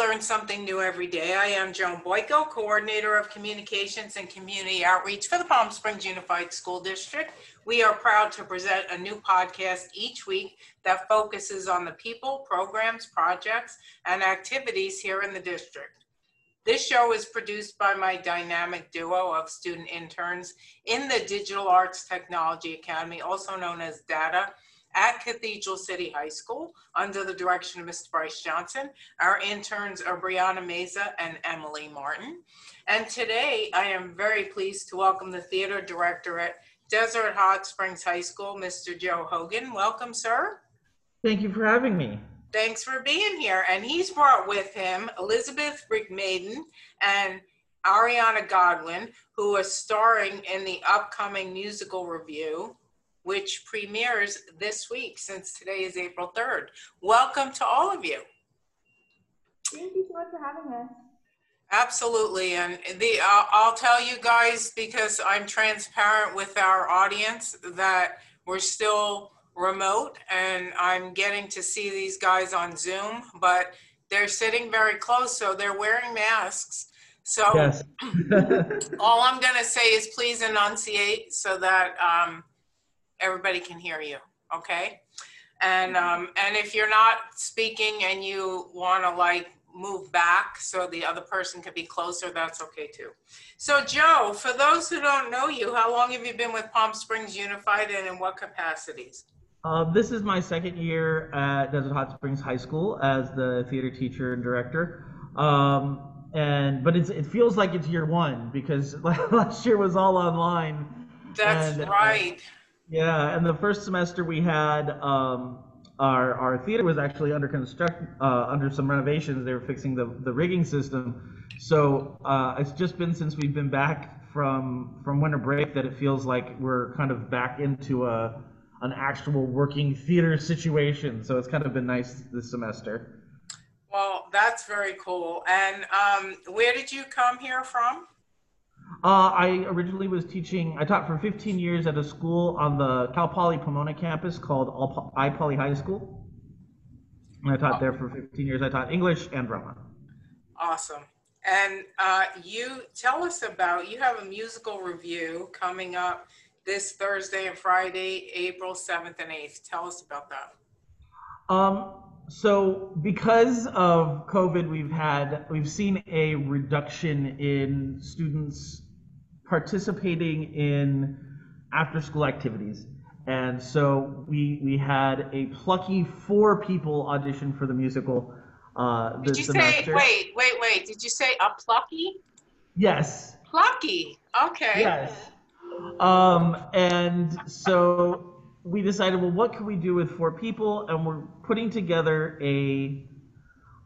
Learn Something New Every Day. I am Joan Boyko, Coordinator of Communications and Community Outreach for the Palm Springs Unified School District. We are proud to present a new podcast each week that focuses on the people, programs, projects, and activities here in the district. This show is produced by my dynamic duo of student interns in the Digital Arts Technology Academy, also known as DATA, at Cathedral City High School under the direction of Mr. Bryce Johnson. Our interns are Brianna Meza and Emily Martin. And today I am very pleased to welcome the theater director at Desert Hot Springs High School, Mr. Joe Hogan. Welcome, sir. Thank you for having me. Thanks for being here. And he's brought with him Elizabeth Brickmaiden and Ariana Godwin, who are starring in the upcoming musical review which premieres this week since today is April 3rd. Welcome to all of you. Thank you so much for having us. Absolutely. And the uh, I'll tell you guys because I'm transparent with our audience that we're still remote and I'm getting to see these guys on Zoom, but they're sitting very close, so they're wearing masks. So yes. all I'm going to say is please enunciate so that um, everybody can hear you, okay? And, um, and if you're not speaking and you want to like move back so the other person could be closer, that's okay too. So Joe, for those who don't know you, how long have you been with Palm Springs Unified and in what capacities? Uh, this is my second year at Desert Hot Springs High School as the theater teacher and director. Um, and but it feels like it's year one because last year was all online. That's and, uh, right. Uh, yeah, and the first semester we had um, our our theater was actually under construct uh, under some renovations. They were fixing the the rigging system. So uh, it's just been since we've been back from from winter break that it feels like we're kind of back into a an actual working theater situation. So it's kind of been nice this semester. Well, that's very cool. And um, where did you come here from? Uh, I originally was teaching, I taught for 15 years at a school on the Cal Poly Pomona campus called iPoly High School. And I taught there for 15 years. I taught English and drama. Awesome. And uh, you tell us about, you have a musical review coming up this Thursday and Friday, April 7th and 8th. Tell us about that. Um, so because of COVID, we've had we've seen a reduction in students participating in after school activities. And so we we had a plucky four people audition for the musical uh, Did you semester. say wait, wait, wait. Did you say a plucky? Yes. Plucky. Okay. Yes. Um, and so we decided, well, what can we do with four people? And we're putting together a,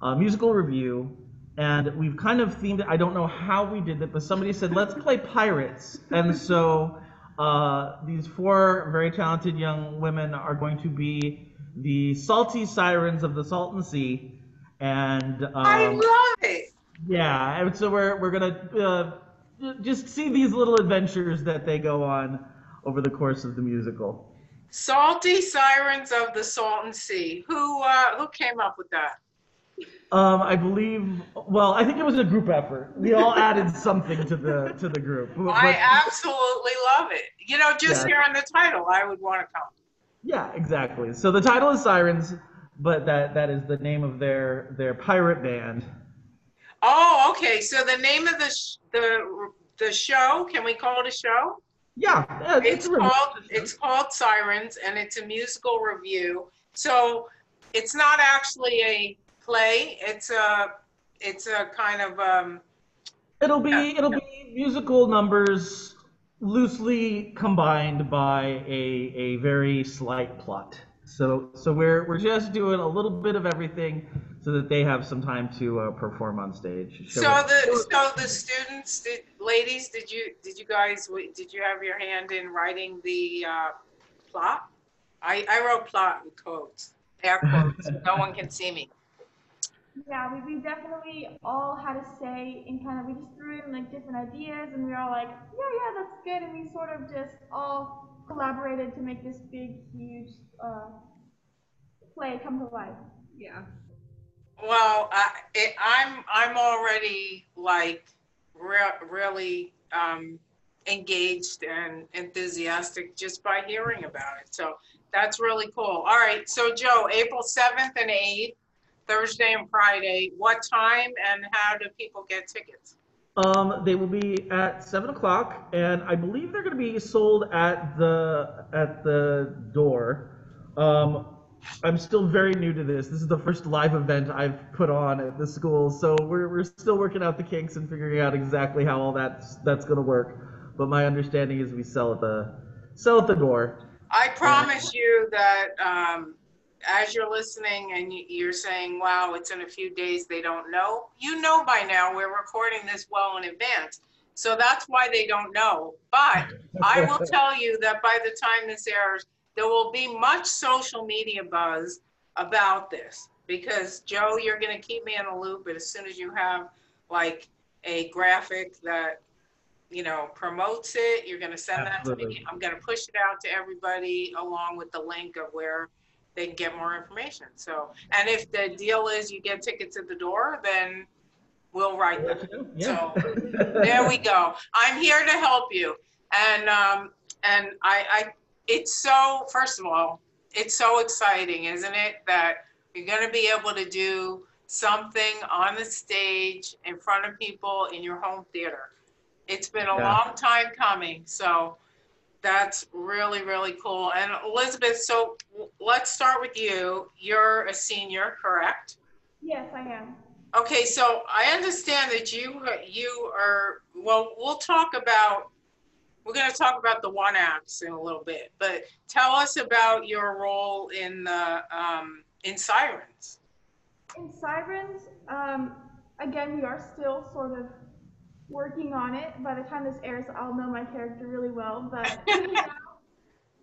a musical review. And we've kind of themed it. I don't know how we did it, but somebody said, let's play pirates. And so uh, these four very talented young women are going to be the salty sirens of the Salton Sea. And um, I love it. Yeah, and so we're we're gonna uh, just see these little adventures that they go on over the course of the musical. Salty Sirens of the Salton Sea. Who uh, who came up with that? Um, I believe. Well, I think it was a group effort. We all added something to the to the group. But, I absolutely love it. You know, just yeah. hearing the title, I would want to come. Yeah, exactly. So the title is Sirens, but that that is the name of their their pirate band. Oh, okay. So the name of the sh- the the show, can we call it a show? Yeah, yeah it's, it's called it's called Sirens, and it's a musical review. So it's not actually a play. It's a it's a kind of um. It'll be uh, it'll be musical numbers loosely combined by a a very slight plot. So so we're we're just doing a little bit of everything so that they have some time to uh, perform on stage. So the so the students, did, ladies, did you did you guys did you have your hand in writing the uh, plot? I I wrote plot in quotes, air quotes. no one can see me. Yeah, we, we definitely all had a say in kind of we just threw in like different ideas and we were all like, yeah, yeah, that's good, and we sort of just all collaborated to make this big, huge uh, play come to life. Yeah. Well, I, it, I'm, I'm already like re- really um, engaged and enthusiastic just by hearing about it. So that's really cool. All right. So Joe, April 7th and 8th, Thursday and Friday, what time and how do people get tickets? Um, they will be at seven o'clock, and I believe they're going to be sold at the at the door. Um, I'm still very new to this. This is the first live event I've put on at the school, so we're we're still working out the kinks and figuring out exactly how all that's that's going to work. But my understanding is we sell at the sell at the door. I promise you that um, as you're listening and you- you're saying, wow, it's in a few days, they don't know, you know by now, we're recording this well in advance. So that's why they don't know. But I will tell you that by the time this airs, there will be much social media buzz about this. Because Joe, you're gonna keep me in the loop, but as soon as you have like a graphic that, you know, promotes it, you're gonna send that to me. Absolutely. I'm gonna push it out to everybody along with the link of where they can get more information. So, and if the deal is you get tickets at the door, then we'll write them. Yeah. There we go. I'm here to help you. And, um, and I, I, it's so, first of all, it's so exciting, isn't it? That you're gonna be able to do something on the stage in front of people in your home theater. It's been a Yeah. long time coming, so that's really, really cool. And Elizabeth, so let's start with you. You're a senior, correct? Yes, I am. Okay, so I understand that you, you are, well, we'll talk about, we're gonna talk about the one acts in a little bit, but tell us about your role in the, um, in Sirens. In Sirens, um, again, we are still sort of working on it. By the time this airs, I'll know my character really well. But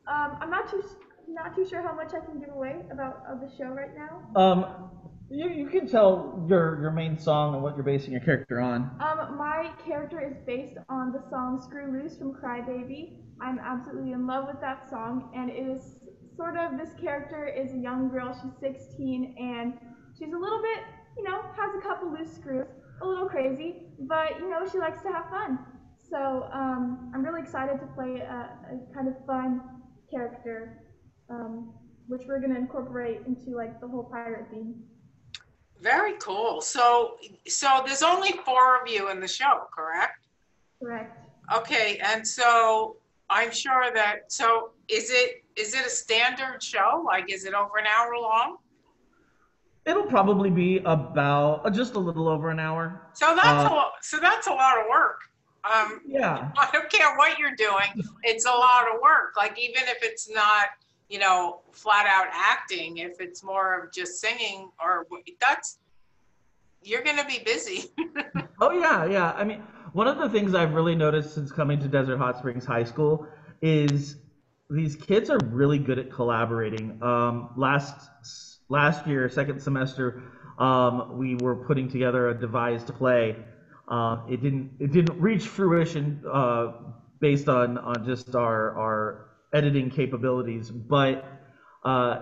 um, I'm not too not too sure how much I can give away about of the show right now. Um, you, you can tell your your main song and what you're basing your character on. Um, my character is based on the song "Screw Loose" from Crybaby. I'm absolutely in love with that song, and it is sort of this character is a young girl. She's 16, and she's a little bit, you know, has a couple loose screws, a little crazy, but you know, she likes to have fun. So um, I'm really excited to play a, a kind of fun character, um, which we're gonna incorporate into like the whole pirate theme. Very cool. So, so there's only four of you in the show, correct? Correct. Okay, and so I'm sure that, so is it, is it a standard show? Like, is it over an hour long? It'll probably be about uh, just a little over an hour. So that's Uh, a, lo- so that's a lot of work. Um, Yeah. I don't care what you're doing, it's a lot of work. Like even if it's not, you know, flat out acting, if it's more of just singing or that's, you're gonna be busy. Oh yeah, yeah. I mean, one of the things I've really noticed since coming to Desert Hot Springs High School is these kids are really good at collaborating. Um, last last year, second semester, um, we were putting together a devised play. Uh, it didn't it didn't reach fruition uh, based on on just our our editing capabilities, but uh,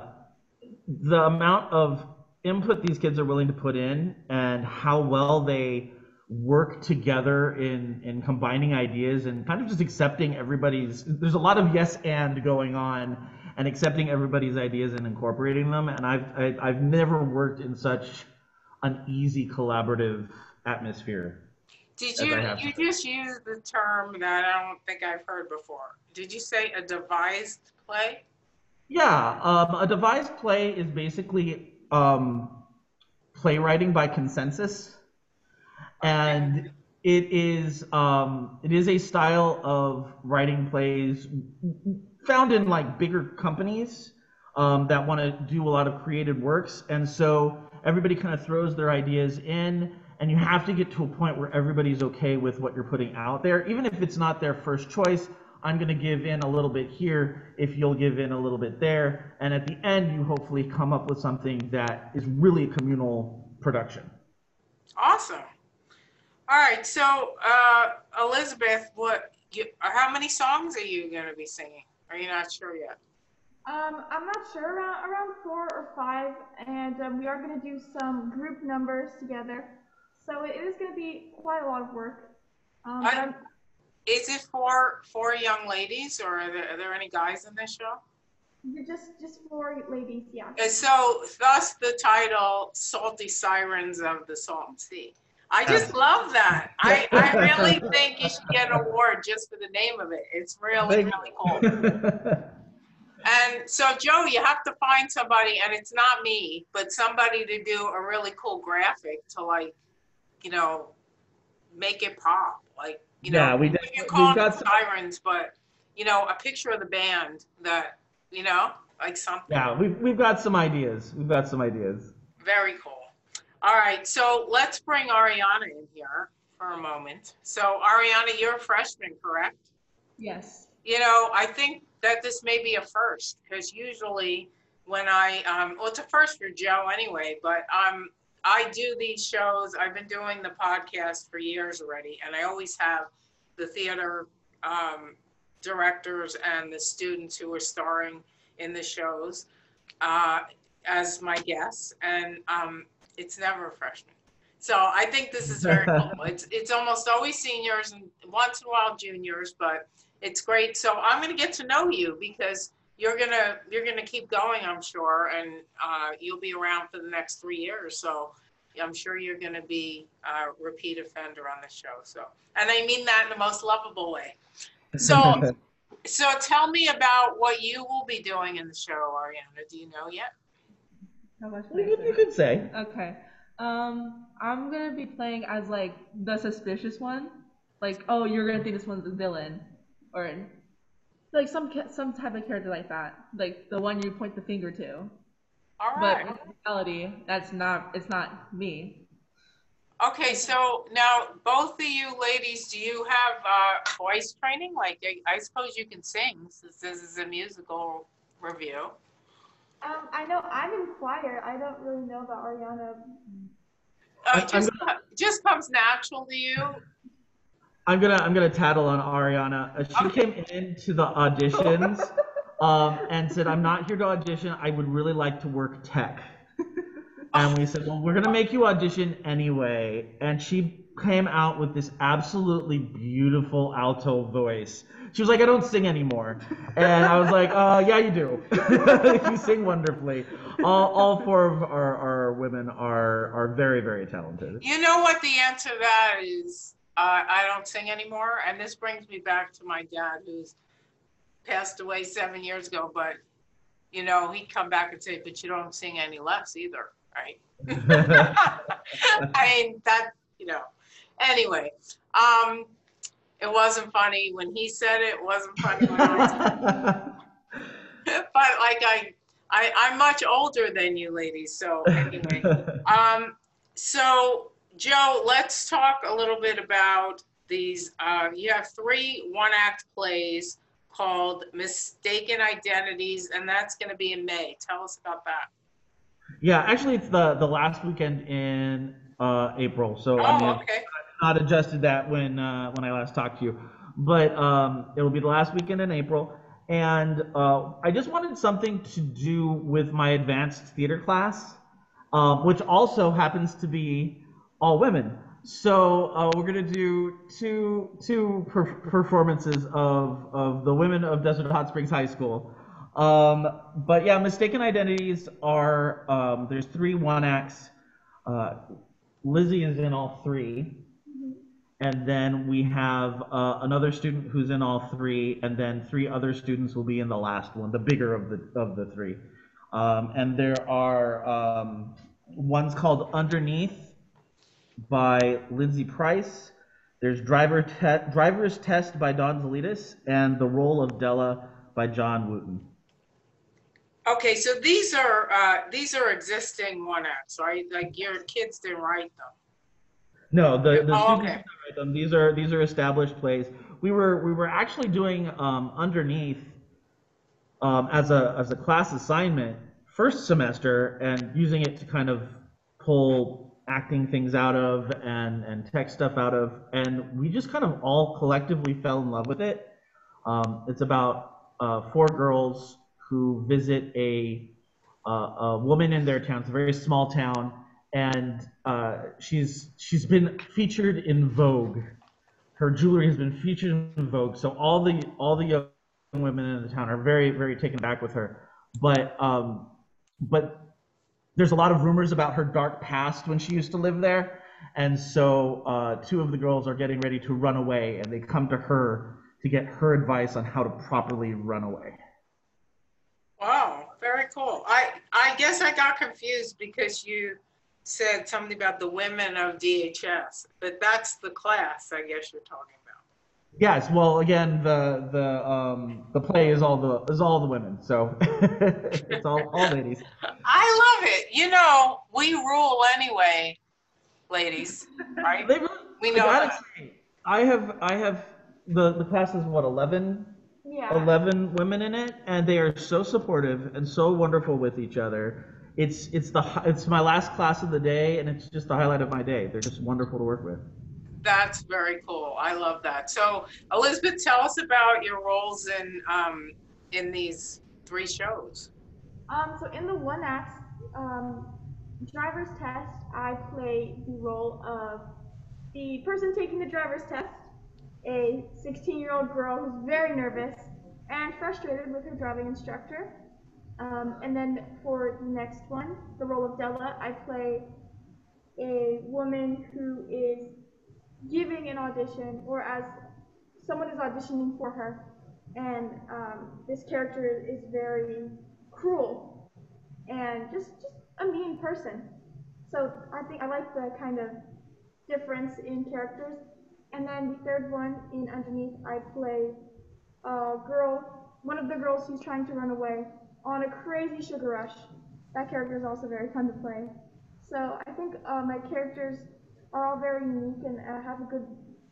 the amount of input these kids are willing to put in and how well they work together in in combining ideas and kind of just accepting everybody's there's a lot of yes and going on and accepting everybody's ideas and incorporating them and I've I, I've never worked in such an easy collaborative atmosphere. Did you, you just use the term that I don't think I've heard before. Did you say a devised play? Yeah, um, a devised play is basically um, playwriting by consensus, and it is um, it is a style of writing plays found in like bigger companies um, that want to do a lot of creative works, and so everybody kind of throws their ideas in, and you have to get to a point where everybody's okay with what you're putting out there, even if it's not their first choice. I'm going to give in a little bit here if you'll give in a little bit there. And at the end, you hopefully come up with something that is really a communal production. Awesome. All right, so uh, Elizabeth, what? You, how many songs are you going to be singing? Are you not sure yet? Um, I'm not sure around around four or five, and um, we are going to do some group numbers together. So it is going to be quite a lot of work. Um, I- Is it for, for young ladies or are there, are there any guys in this show? just just for ladies, yeah. And so thus the title Salty Sirens of the Salton Sea. I just love that. I, I really think you should get an award just for the name of it. It's really, Thank- really cool. And so, Joe, you have to find somebody, and it's not me, but somebody to do a really cool graphic to like, you know, make it pop. Like, you Yeah, know, we you def- can we've call got them some- sirens, but you know, a picture of the band that, you know, like something yeah, we've we've got some ideas. We've got some ideas. very cool. All right, so let's bring Ariana in here for a moment. So, Ariana, you're a freshman, correct? Yes. You know, I think that this may be a first because usually when I, um, well, it's a first for Joe anyway, but um, I do these shows. I've been doing the podcast for years already, and I always have the theater um, directors and the students who are starring in the shows uh, as my guests, and um, it's never a freshman. So I think this is very cool. It's it's almost always seniors and once in a while juniors, but it's great. So I'm going to get to know you because you're gonna you're gonna keep going, I'm sure, and uh, you'll be around for the next three years. So I'm sure you're going to be a repeat offender on the show. So, and I mean that in the most lovable way. So, so tell me about what you will be doing in the show, Ariana. Do you know yet? How much you, could, you could say. Okay. Um, I'm gonna be playing as like the suspicious one. Like, oh, you're gonna think this one's a villain, or like some some type of character like that, like the one you point the finger to. All But in reality, that's not. It's not me. Okay, so now both of you ladies, do you have uh, voice training? Like, I, I suppose you can sing since this is a musical review. Um, I know I'm in choir. I don't really know about Ariana. Uh, just, just comes natural to you. I'm gonna I'm gonna tattle on Ariana. Uh, she Okay. came into the auditions um, and said, "I'm not here to audition. I would really like to work tech." And we said, "Well, we're gonna make you audition anyway." And she came out with this absolutely beautiful alto voice. She was like, "I don't sing anymore," and I was like, "Uh, yeah, you do. you sing wonderfully." All, all four of our, our women are are very very talented. You know what the answer to that is? Uh, I don't sing anymore. And this brings me back to my dad, who's passed away seven years ago. But, you know, he'd come back and say, but you don't sing any less either, right? I mean, that, you know, anyway, um, it wasn't funny when he said it, it wasn't funny when I said it. But like I, I, I'm much older than you ladies. So anyway, um, so Joe, let's talk a little bit about these. Uh, you have three one-act plays called Mistaken Identities, and that's going to be in May. Tell us about that. Yeah, actually, it's the the last weekend in uh, April. So I mean, Oh, I've okay. not adjusted that when uh, when I last talked to you, but um, it'll be the last weekend in April. And uh, I just wanted something to do with my advanced theater class, um, which also happens to be all women. So uh, we're gonna do two two per- performances of of the women of Desert Hot Springs High School. Um, but yeah, mistaken identities are um, there's three one acts. Uh, Lizzie is in all three, and then we have uh, another student who's in all three, and then three other students will be in the last one, the bigger of the of the three. Um, and there are um, one's called Underneath by Lindsay Price. There's Driver Te- Driver's Test by Don Zolidis, and The Role of Della by John Wooten. Okay, so these are uh, these are existing one acts, right? Like your kids didn't write them. No, the, the Oh, students okay. write them. These are these are established plays. We were we were actually doing um, underneath um, as a as a class assignment first semester and using it to kind of pull acting things out of and and tech stuff out of, and we just kind of all collectively fell in love with it. Um, it's about uh, four girls who visit a uh, a woman in their town. It's a very small town, and uh, she's she's been featured in Vogue. Her jewelry has been featured in Vogue, so all the all the young women in the town are very very taken back with her. But um, but there's a lot of rumors about her dark past when she used to live there, and so uh, two of the girls are getting ready to run away, and they come to her to get her advice on how to properly run away. Wow, very cool. I, I guess I got confused because you said something about the women of DHS, but that's the class I guess you're talking. Yes, well, again, the the um the play is all the is all the women, so it's all all ladies. I love it. You know, we rule anyway, ladies, right? They really, We I know gotta that. say, I have I have the the class is what 11, Yeah. 11 women in it, and they are so supportive and so wonderful with each other. It's it's the it's my last class of the day, and it's just the highlight of my day. They're just wonderful to work with. That's very cool. I love that. So, Elizabeth, tell us about your roles in um, in these three shows. Um, so in the one act um, driver's test, I play the role of the person taking the driver's test, a 16-year-old girl who's very nervous and frustrated with her driving instructor. Um, and then for the next one, the role of Della, I play a woman who is giving an audition, or as someone is auditioning for her, and um, this character is very cruel and just just a mean person. So I think I like the kind of difference in characters. And then the third one in underneath, I play a girl, one of the girls who's trying to run away on a crazy sugar rush. That character is also very fun to play. So I think uh, my characters are all very unique and uh, have a good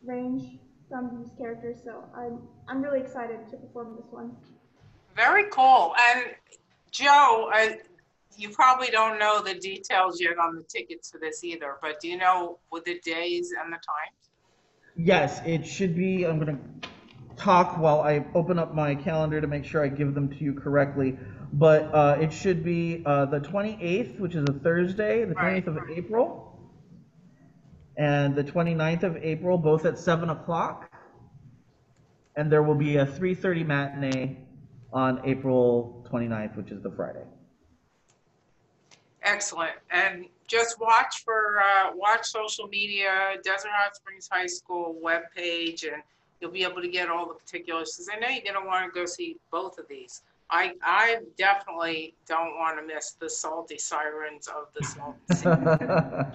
range from these characters. So I'm I'm really excited to perform this one. Very cool. And Joe, I, you probably don't know the details yet on the tickets for this either, but do you know what the days and the times? Yes, it should be. I'm gonna talk while I open up my calendar to make sure I give them to you correctly. But uh, it should be uh, the 28th, which is a Thursday, the 28th of April, and the 29th of April, both at 7 o'clock. And there will be a 3:30 matinee on April 29th, which is the Friday. Excellent. And just watch for, uh, watch social media, Desert Hot Springs High School webpage, and you'll be able to get all the particulars. Because I know you're going to want to go see both of these. I, I definitely don't want to miss the salty sirens of the Salton Sea.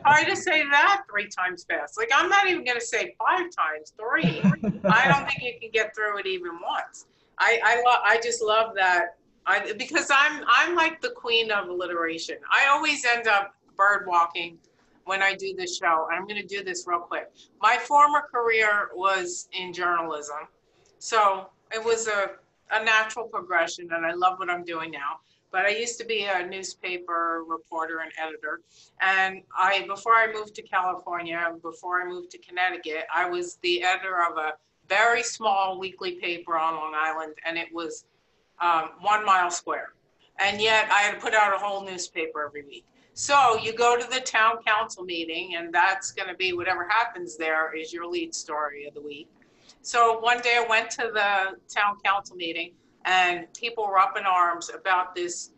Try to say that three times fast. Like, I'm not even going to say five times, three. I don't think you can get through it even once. I, I, lo- I just love that. I, because I'm, I'm like the queen of alliteration. I always end up bird walking when I do this show. I'm going to do this real quick. My former career was in journalism. So it was a, a natural progression, and I love what I'm doing now. But I used to be a newspaper reporter and editor. And I, before I moved to California, before I moved to Connecticut, I was the editor of a very small weekly paper on Long Island, and it was um, one mile square. And yet I had to put out a whole newspaper every week. So you go to the town council meeting, and that's going to be whatever happens there is your lead story of the week. So one day I went to the town council meeting, and people were up in arms about this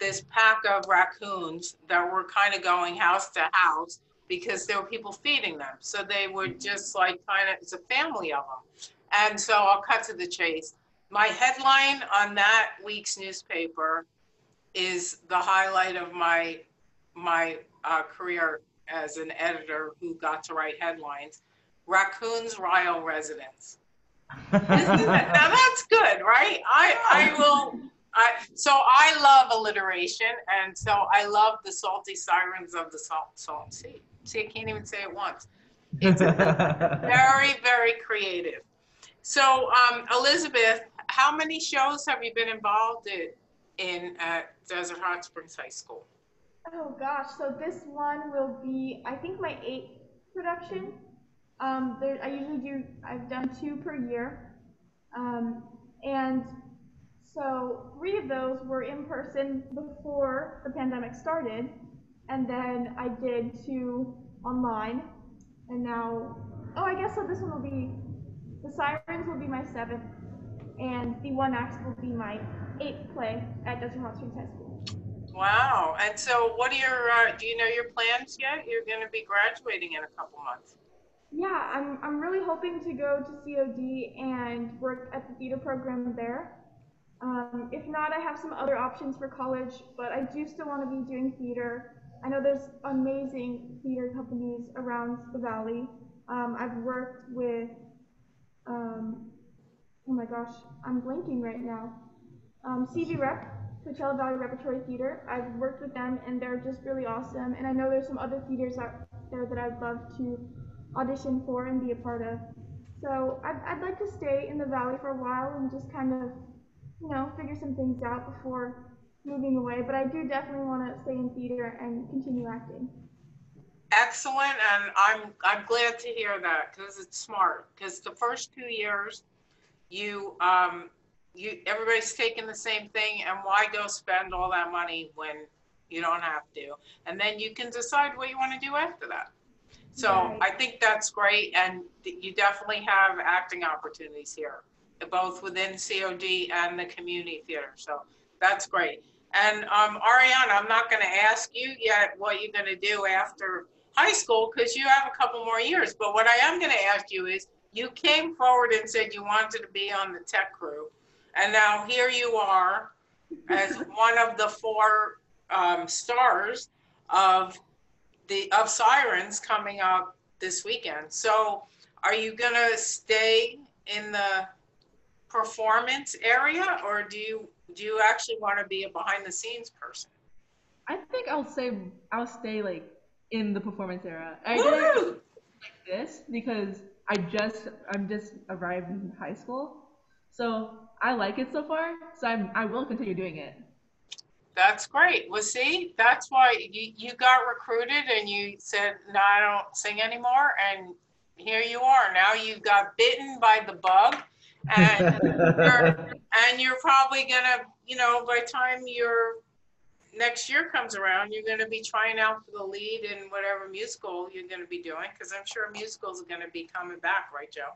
this pack of raccoons that were kind of going house to house because there were people feeding them. So they were just like kind of it's a family of them. And so I'll cut to the chase. My headline on that week's newspaper is the highlight of my my uh, career as an editor who got to write headlines. Raccoons rile residents. Now that's good, right? I I will. I so I love alliteration, and so I love the salty sirens of the salt salt sea. See, I can't even say it once. It's very very creative. So, um, Elizabeth, how many shows have you been involved in in at Desert Hot Springs High School? Oh gosh, so this one will be, I think, my eighth production. Um, there, I usually do, I've done two per year. Um, and So three of those were in person before the pandemic started, and then I did two online, and now, oh, I guess so. This one will be the Sirens will be my seventh, and the One Acts will be my eighth play at Desert Hot Springs High School. Wow. And so what are your, uh, do you know your plans yet? You're going to be graduating in a couple months. Yeah, I'm, I'm really hoping to go to COD and work at the theater program there. Um, if not, I have some other options for college, but I do still want to be doing theater. I know there's amazing theater companies around the valley. Um, I've worked with, um, oh my gosh, I'm blanking right now. Um, CV Rep, Coachella Valley Repertory Theater. I've worked with them and they're just really awesome. And I know there's some other theaters out there that I'd love to audition for and be a part of. So I'd, I'd like to stay in the valley for a while and just kind of, you know, figure some things out before moving away. But I do definitely want to stay in theater and continue acting. Excellent, and I'm I'm glad to hear that because it's smart. Because the first two years, you um you everybody's taking the same thing, and why go spend all that money when you don't have to? And then you can decide what you want to do after that. So. I think that's great, and you definitely have acting opportunities here, both within COD and the community theater. So that's great. And um, Ariana, I'm not going to ask you yet what you're going to do after high school because you have a couple more years. But what I am going to ask you is, you came forward and said you wanted to be on the tech crew, and now here you are as one of the four um, stars of the of Sirens coming up this weekend. So, are you gonna stay in the performance area, or do you do you actually want to be a behind the scenes person? I think I'll say I'll stay like in the performance era. I Woo! like this because I just I'm just arrived in high school, so I like it so far. So I'm I will continue doing it. That's great. Well, see, that's why you, you got recruited and you said, no, I don't sing anymore. And here you are. Now you got bitten by the bug and you're, and you're probably gonna, you know, by the time your next year comes around, you're gonna be trying out for the lead in whatever musical you're gonna be doing. Cause I'm sure musicals are gonna be coming back, right, Joe?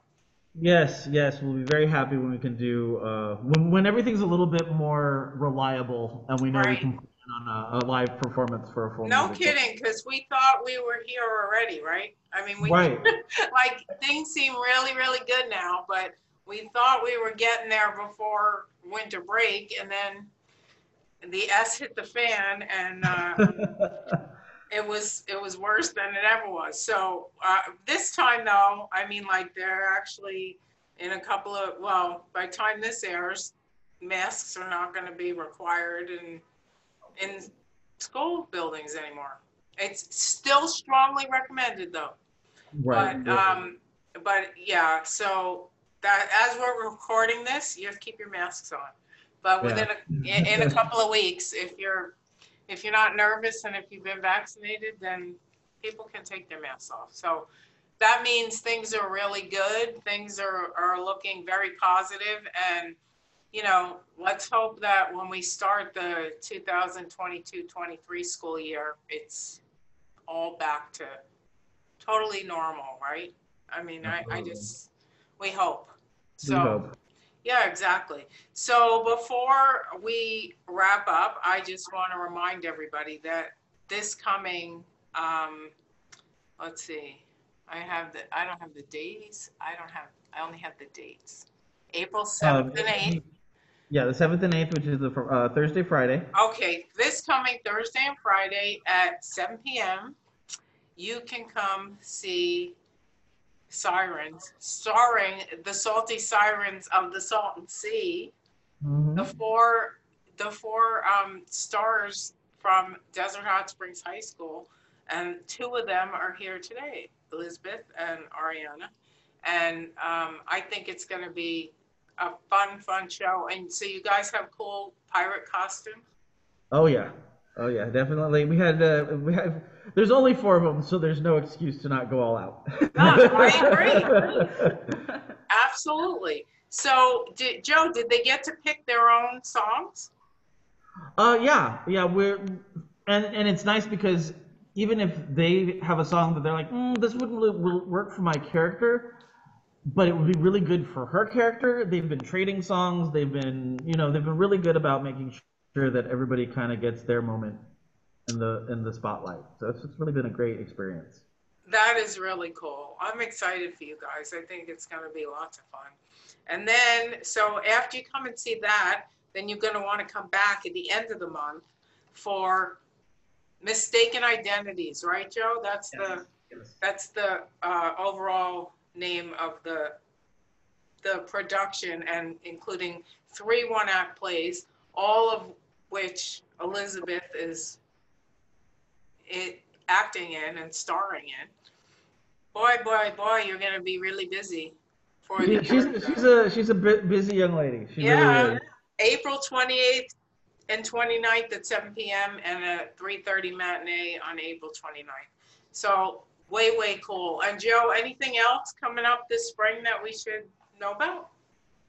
Yes, yes, we'll be very happy when we can do uh, when when everything's a little bit more reliable and we know we Right. can plan on a, a live performance for a full. No kidding, because we thought we were here already, right? I mean, we Right. like things seem really, really good now, but we thought we were getting there before winter break, and then the S hit the fan, and uh, it was it was worse than it ever was. So uh, this time, though, I mean, like they're actually in a couple of well, by time this airs, masks are not going to be required in in school buildings anymore. It's still strongly recommended, though. right. But um, but yeah, so that as we're recording this, you have to keep your masks on. But within a, in, in a couple of weeks, if you're if you're not nervous and if you've been vaccinated, then people can take their masks off. So that means things are really good. Things are are looking very positive, and you know, let's hope that when we start the 2022-23 school year, it's all back to totally normal, right? I mean, I, I just, we hope. We So, hope. Yeah, exactly. So before we wrap up, I just want to remind everybody that this coming, um, let's see, I have the, I don't have the days. I don't have, I only have the dates. April 7th and 8th. Yeah, the seventh and eighth, which is the uh, Thursday, Friday. Okay, this coming Thursday and Friday at 7 p.m., you can come see Sirens, starring the salty sirens of the Salton Sea. Mhm. The four, the four um, stars from Desert Hot Springs High School, and two of them are here today, Elizabeth and Ariana. And um, I think it's going to be a fun, fun show. And so you guys have cool pirate costumes. Oh yeah, oh yeah, definitely. We had uh, we have. There's only four of them, so there's no excuse to not go all out. No, I agree. Absolutely. So, did, Joe, did they get to pick their own songs? Uh, yeah, yeah. We're and and it's nice because even if they have a song that they're like, mm, this wouldn't really will work for my character, but it would be really good for her character. They've been trading songs. They've been, you know, they've been really good about making sure that everybody kind of gets their moment in the in the spotlight. So it's, it's really been a great experience. That is really cool. I'm excited for you guys. I think it's going to be lots of fun. And then, so after you come and see that, then you're going to want to come back at the end of the month for mistaken identities, right, Joe? That's the that's the uh, overall name of the the production, and including three one-act plays, all of which Elizabeth is it acting in and starring in. Boy, boy, boy, you're going to be really busy for the she's she's a she's a busy young lady. She Yeah. really. April 28th and 29th at 7 p.m. and a 3:30 matinee on April 29th. So way, way cool. And Joe, anything else coming up this spring that we should know about?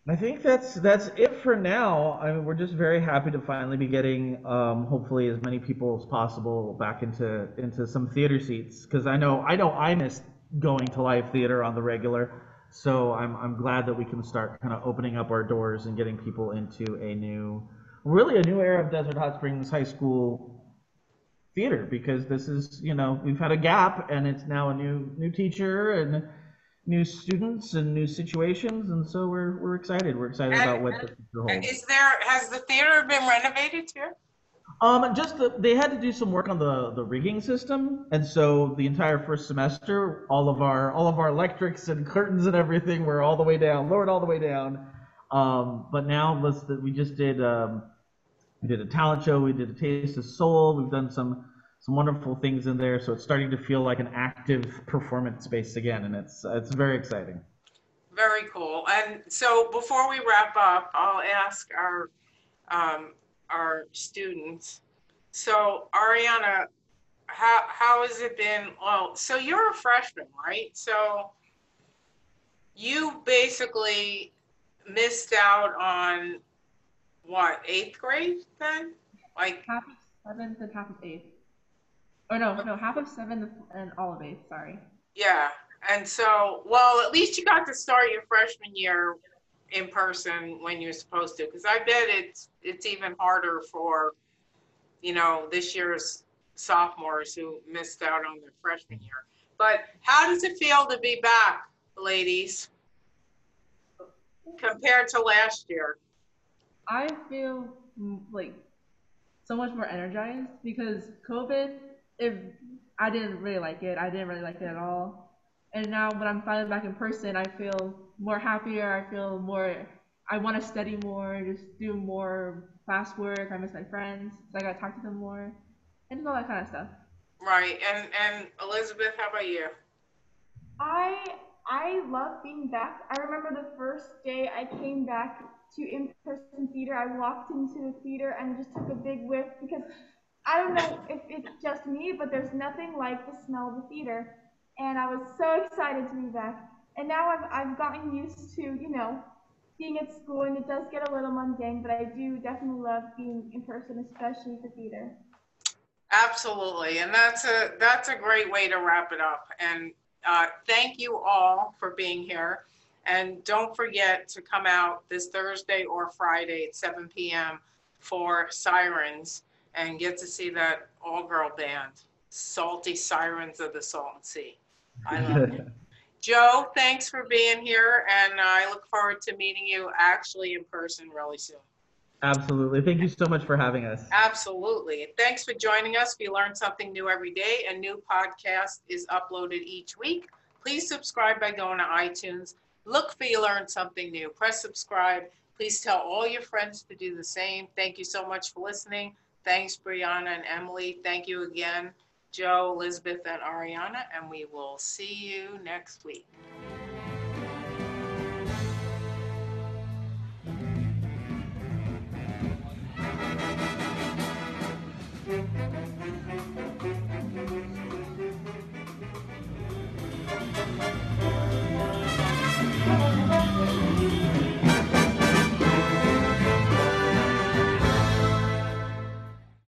I think that's that's it for now. I mean, we're just very happy to finally be getting, um, hopefully, as many people as possible back into into some theater seats. Because I know I know I miss going to live theater on the regular. So I'm I'm glad that we can start kind of opening up our doors and getting people into a new, really a new era of Desert Hot Springs High School theater. Because this is you know we've had a gap and it's now a new new teacher and new students and new situations, and so we're we're excited. We're excited about what the future holds. Is there has the theater been renovated too? Um, just the, they had to do some work on the the rigging system, and so the entire first semester, all of our all of our electrics and curtains and everything were all the way down, lowered all the way down. Um, but now let's we just did um, we did a talent show, we did a taste of soul, we've done some some wonderful things in there, so it's starting to feel like an active performance space again, and it's it's very exciting. Very cool. And so before we wrap up, I'll ask our um, our students. So Ariana, how how has it been? Well, so you're a freshman, right? So you basically missed out on what eighth grade then? Like Half of seventh and half of eighth. Or no, no, half of seven and all of eighth. Sorry. Yeah, and so, well, at least you got to start your freshman year in person when you're supposed to, because I bet it's it's even harder for, you know, this year's sophomores who missed out on their freshman year. But how does it feel to be back, ladies, compared to last year? I feel mm, like so much more energized because COVID, if I didn't really like it, I didn't really like it at all. And now when I'm finally back in person, I feel more happier. I feel more. I want to study more, just do more classwork. I miss my friends, so I got to talk to them more, and all that kind of stuff. Right, and and Elizabeth, how about you? I I love being back. I remember the first day I came back to in-person theater. I walked into the theater and just took a big whiff because I don't know if it's just me, but there's nothing like the smell of the theater. And I was so excited to be back. And now I've I've gotten used to, you know, being at school and it does get a little mundane, but I do definitely love being in person, especially the theater. Absolutely, and that's a that's a great way to wrap it up. And uh, thank you all for being here. And don't forget to come out this Thursday or Friday at 7 p.m. for Sirens and get to see that all-girl band, Salty Sirens of the Salton Sea. I love it. Joe, thanks for being here, and I look forward to meeting you actually in person really soon. Absolutely. Thank you so much for having us. Absolutely. Thanks for joining us. We learn something new every day. A new podcast is uploaded each week. Please subscribe by going to iTunes. Look for you learn something new. Press subscribe. Please tell all your friends to do the same. Thank you so much for listening. Thanks, Brianna and Emily. Thank you again, Joe, Elizabeth, and Ariana. And we will see you next week.